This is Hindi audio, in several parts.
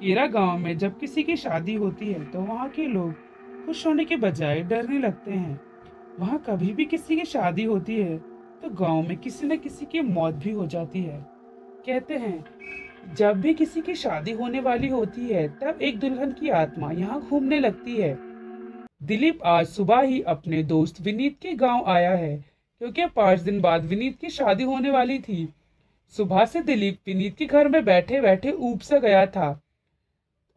केरा गाँव में जब किसी की शादी होती है तो वहाँ के लोग खुश होने के बजाय डरने लगते हैं। वहाँ कभी भी किसी की शादी होती है तो गाँव में किसी न किसी की मौत भी हो जाती है। कहते हैं, जब भी किसी की शादी होने वाली होती है, तब एक दुल्हन की आत्मा यहाँ घूमने लगती है। दिलीप आज सुबह ही अपने दोस्त विनीत के गाँव आया है, क्योंकि पाँच दिन बाद विनीत की शादी होने वाली थी। सुबह से दिलीप विनीत के घर में बैठे बैठे ऊब सा गया था।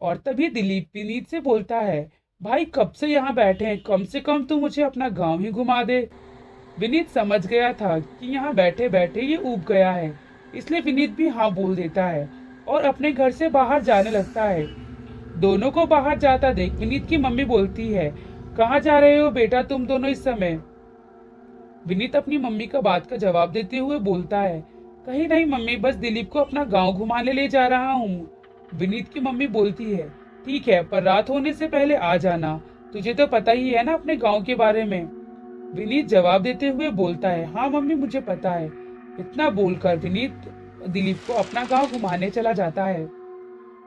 और तभी दिलीप विनीत से बोलता है, भाई, कब से यहाँ बैठे हैं? कम से कम तू मुझे अपना गाँव ही घुमा दे। विनीत समझ गया था कि यहाँ बैठे बैठे ये ऊब गया है, इसलिए विनीत भी हाँ बोल देता है और अपने घर से बाहर जाने लगता है। दोनों को बाहर जाता देख विनीत की मम्मी बोलती है, कहाँ जा रहे हो बेटा तुम दोनों इस समय? विनीत अपनी मम्मी का बात का जवाब देते हुए बोलता है, कहीं नहीं मम्मी, बस दिलीप को अपना गाँव घुमाने ले जा रहा हूँ। विनीत की मम्मी बोलती है, ठीक है, पर रात होने से पहले आ जाना। तुझे तो पता ही है ना अपने गाँव के बारे में? विनीत जवाब देते हुए बोलता है हाँ मम्मी, मुझे पता है। इतना बोलकर विनीत दिलीप को अपना गाँव घुमाने चला जाता है।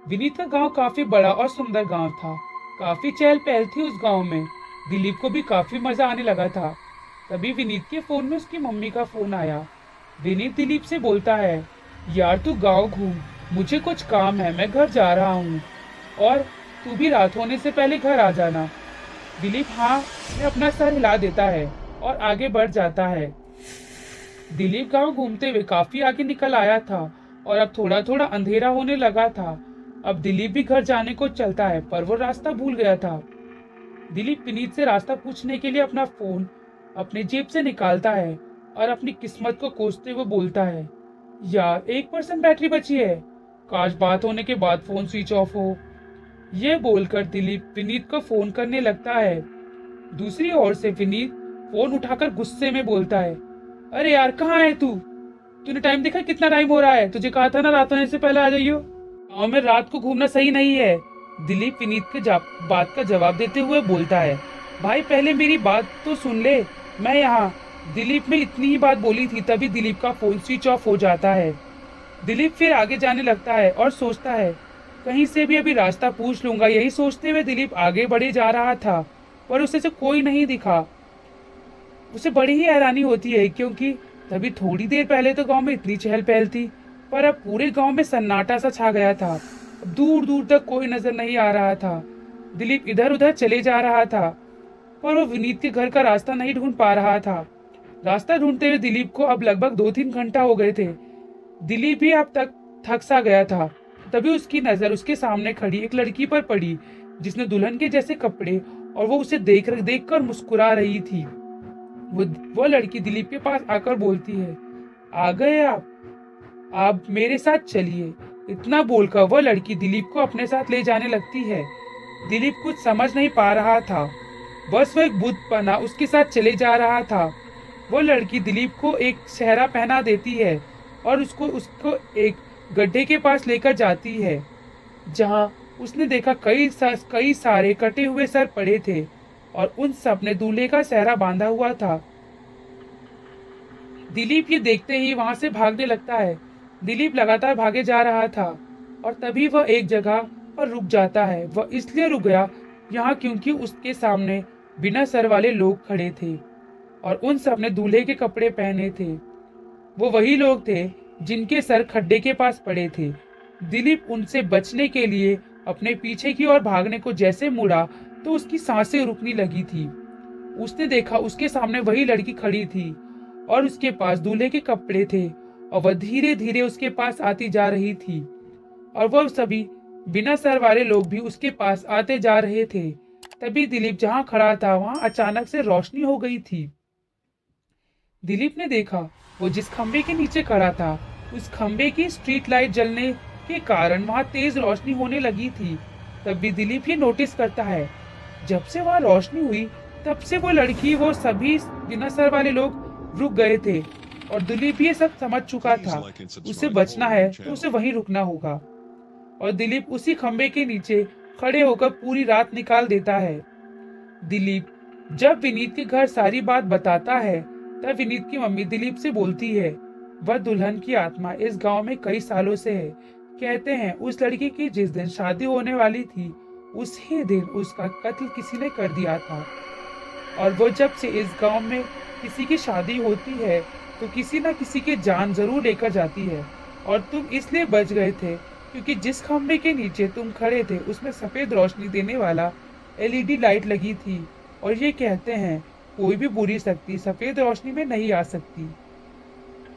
विनीत का गाँव काफ़ी बड़ा और सुंदर गाँव था। काफ़ी चहल पहल थी उस गाँव में। दिलीप को भी काफ़ी मज़ा आने लगा था। तभी विनीत के फ़ोन में उसकी मम्मी का फ़ोन आया। विनीत दिलीप से बोलता है, यार तू गाँव घूम। मुझे कुछ काम है, मैं घर जा रहा हूँ। और तू भी रात होने से पहले घर आ जाना। दिलीप हाँ में अपना सर हिला देता है और आगे बढ़ जाता है। दिलीप गाँव घूमते हुए काफ़ी आगे निकल आया था और अब थोड़ा थोड़ा अंधेरा होने लगा था। अब दिलीप भी घर जाने को चलता है, पर वो रास्ता भूल गया था। दिलीप विनीत से रास्ता पूछने के लिए अपना फ़ोन अपने जेब से निकालता है और अपनी किस्मत को कोसते हुए बोलता है, यार, एक परसेंट बैटरी बची है। काश बात होने के बाद फ़ोन स्विच ऑफ़ हो। यह बोलकर दिलीप विनीत को फ़ोन करने लगता है। दूसरी ओर से विनीत फ़ोन उठाकर गुस्से में बोलता है, अरे यार, कहाँ है तू? तूने टाइम देखा कितना टाइम हो रहा है? तुझे कहा था ना रात होने से पहले आ जाइयो? गाँव में रात को घूमना सही नहीं है। दिलीप विनीत के बात का जवाब देते हुए बोलता है, भाई, पहले मेरी बात तो सुन ले, मैं यहाँ। दिलीप में इतनी ही बात बोली थी तभी दिलीप का फ़ोन स्विच ऑफ़ हो जाता है। दिलीप फिर आगे जाने लगता है और सोचता है, कहीं से भी अभी रास्ता पूछ लूँगा, यही सोचते हुए दिलीप आगे बढ़े जा रहा था, पर उसे से कोई नहीं दिखा। उसे बड़ी ही हैरानी होती है क्योंकि तभी थोड़ी देर पहले तो गाँव में इतनी चहल पहल थी, पर अब पूरे गाँव में सन्नाटा सा छा गया था। दूर दूर तक कोई नज़र नहीं आ रहा था। दिलीप इधर उधर चले जा रहा था, पर वो विनीत के घर का रास्ता नहीं ढूंढ पा रहा था। रास्ता ढूंढते हुए दिलीप को अब लगभग दो तीन घंटा हो गए थे दिलीप भी अब तक थक सा गया था। तभी उसकी नज़र उसके सामने खड़ी एक लड़की पर पड़ी, जिसने दुल्हन के जैसे कपड़े और वो उसे देख देख कर मुस्कुरा रही थी। वो वो लड़की दिलीप के पास आकर बोलती है, आ गए आप आप मेरे साथ चलिए। इतना बोलकर वह लड़की दिलीप को अपने साथ ले जाने लगती है। दिलीप कुछ समझ नहीं पा रहा था। बस वो एक बुद्ध पना उसके साथ चले जा रहा था। वो लड़की दिलीप को एक सहरा पहना देती है। और उसको उसको एक गड्ढे के पास लेकर जाती है जहाँ उसने देखा कई सा, कई सारे कटे हुए सर पड़े थे और उन सबने दूल्हे का सहरा बांधा हुआ था। दिलीप ये देखते ही वहाँ से भागने लगता है। दिलीप लगातार भागे जा रहा था और तभी वह एक जगह पर रुक जाता है। वह इसलिए रुक गया यहाँ क्योंकि उसके सामने बिना सर वाले लोग खड़े थे और उन सबने दूल्हे के कपड़े पहने थे। वो वही लोग थे जिनके सर खड्डे के पास पड़े थे। दिलीप उनसे बचने के लिए अपने पीछे की ओर भागने को जैसे मुड़ा तो उसकी साँसें रुकने लगी थी। उसने देखा उसके सामने वही लड़की खड़ी थी और उसके पास दूल्हे के कपड़े थे और वह धीरे धीरे उसके पास आती जा रही थी और वह सभी बिना सर वाले लोग भी उसके पास आते जा रहे थे। तभी दिलीप जहाँ खड़ा था, वहाँ अचानक से रोशनी हो गई थी। दिलीप ने देखा वो जिस खंबे के नीचे खड़ा था उस खंबे की स्ट्रीट लाइट जलने के कारण वहाँ तेज रोशनी होने लगी थी। तब भी दिलीप ये नोटिस करता है जब से वहाँ रोशनी हुई तब से वो लड़की वो सभी बिना सर वाले लोग रुक गए थे और दिलीप ये सब समझ चुका था। उसे बचना है तो उसे वहीं रुकना होगा। और दिलीप उसी खंबे के नीचे खड़े होकर पूरी रात निकाल देता है। दिलीप जब विनीत के घर सारी बात बताता है तब विनीत की मम्मी दिलीप से बोलती है, वह दुल्हन की आत्मा इस गाँव में कई सालों से है। कहते हैं, उस लड़की की जिस दिन शादी होने वाली थी, उसी दिन उसका कत्ल किसी ने कर दिया था। और वो जब से इस गाँव में किसी की शादी होती है तो किसी ना किसी की जान ज़रूर लेकर जाती है। और तुम इसलिए बच गए थे, क्योंकि जिस खंभे के नीचे तुम खड़े थे, उसमें सफ़ेद रोशनी देने वाला एलईडी लाइट लगी थी। और ये कहते हैं कोई भी बुरी शक्ति सफ़ेद रोशनी में नहीं आ सकती।